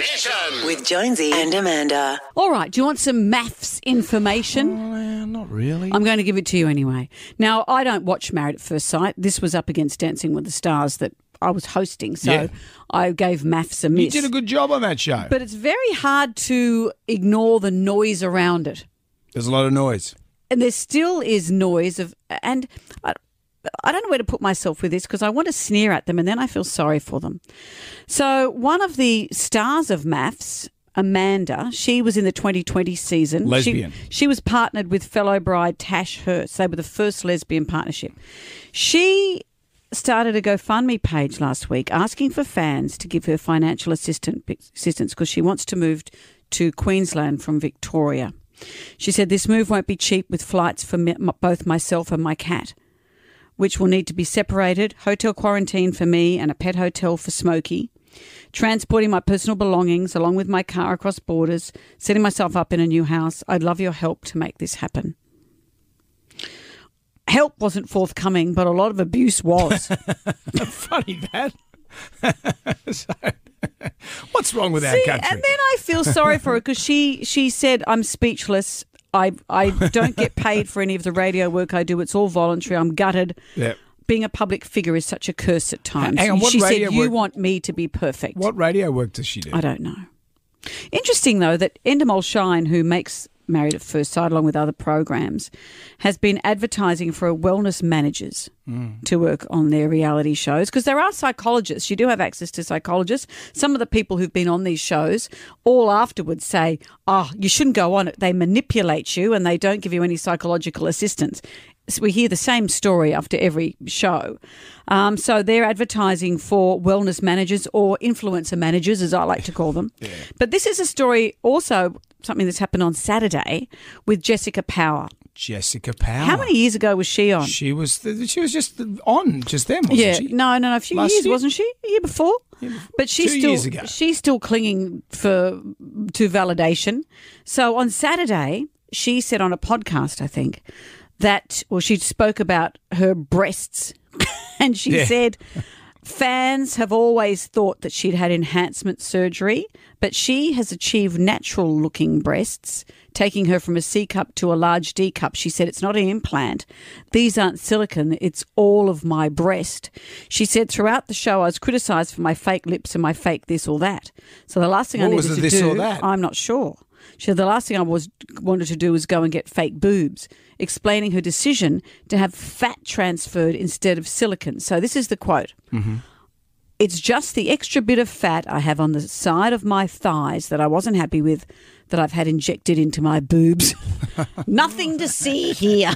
Nation. With Jonesy and Amanda. All right, do you want some MAFS information? Uh, not really. I'm going to give it to you anyway. Now, I don't watch Married at First Sight. This was up against Dancing with the Stars that I was hosting, so Yeah. I gave MAFS a miss. you did a good job on that show. but it's very hard to ignore the noise around it. There's a lot of noise. and there still is noise of and I, I don't know where to put myself with this because I want to sneer at them and then I feel sorry for them. So one of the stars of MAFS, Amanda, she was in the 2020 season. She- Lesbian. She, was partnered with fellow bride Tash Herz. They were the first lesbian partnership. She started a GoFundMe page last week asking for fans to give her financial assistant, assistance because she wants to move to Queensland from Victoria. She said this move won't be cheap with flights for me, both myself and my cat, which will need to be separated, hotel quarantine for me and a pet hotel for Smokey, transporting my personal belongings along with my car across borders, setting myself up in a new house. I'd love your help to make this happen. Help wasn't forthcoming, but a lot of abuse was. Funny that. So, what's wrong with See, our country? and then I feel sorry for her because she she said, "I'm speechless. I I don't get paid for any of the radio work I do. It's all voluntary. I'm gutted. Yeah. Being a public figure is such a curse at times." Hang on, what she radio said, "You want me to be perfect." what radio work does she do? I don't know. Interesting though that Endemol Shine, who makes Married at First Sight along with other programs, has been advertising for wellness managers mm. to work on their reality shows because there are psychologists. You do have access to psychologists. Some of the people who've been on these shows all afterwards say, "Oh, you shouldn't go on it. They manipulate you and they don't give you any psychological assistance." We hear the same story after every show. Um, so they're advertising for wellness managers or influencer managers, as I like to call them. But this is a story also something that's happened on Saturday with Jessica Power. Jessica Power. How many years ago was she on? She was. The, she was just on just then, wasn't yeah, she? no, no, no, a few Last years, year? wasn't she? A year before. But she's still years ago. she's still clinging for to validation. So on Saturday, she said on a podcast, I think, that well, she spoke about her breasts, and she Yeah. said fans have always thought that she'd had enhancement surgery, but she has achieved natural looking breasts, taking her from a C cup to a large D cup. She said it's not an implant. These aren't silicon, it's all of my breast. She said throughout the show I was criticised for my fake lips and my fake this or that. So the last thing I What was needed to do? I'm not sure. She said the last thing I was wanted to do was go and get fake boobs, explaining her decision to have fat transferred instead of silicon. So this is the quote. Mm-hmm. It's just the extra bit of fat I have on the side of my thighs that I wasn't happy with that I've had injected into my boobs. Nothing to see here.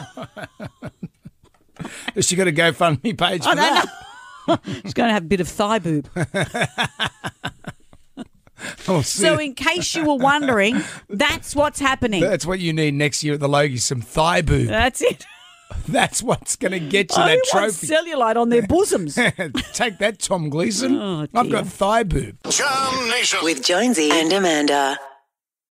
Has she got a GoFundMe page for that? She's going to have a bit of thigh boob. Oh, So, in case you were wondering, that's what's happening. that's what you need next year at the Logie. Some thigh boob. That's it. That's what's going to get you I that want trophy. cellulite on their bosoms. Take that, Tom Gleeson. Oh, I've got thigh boob. Jam Nation. With Jonesy and Amanda.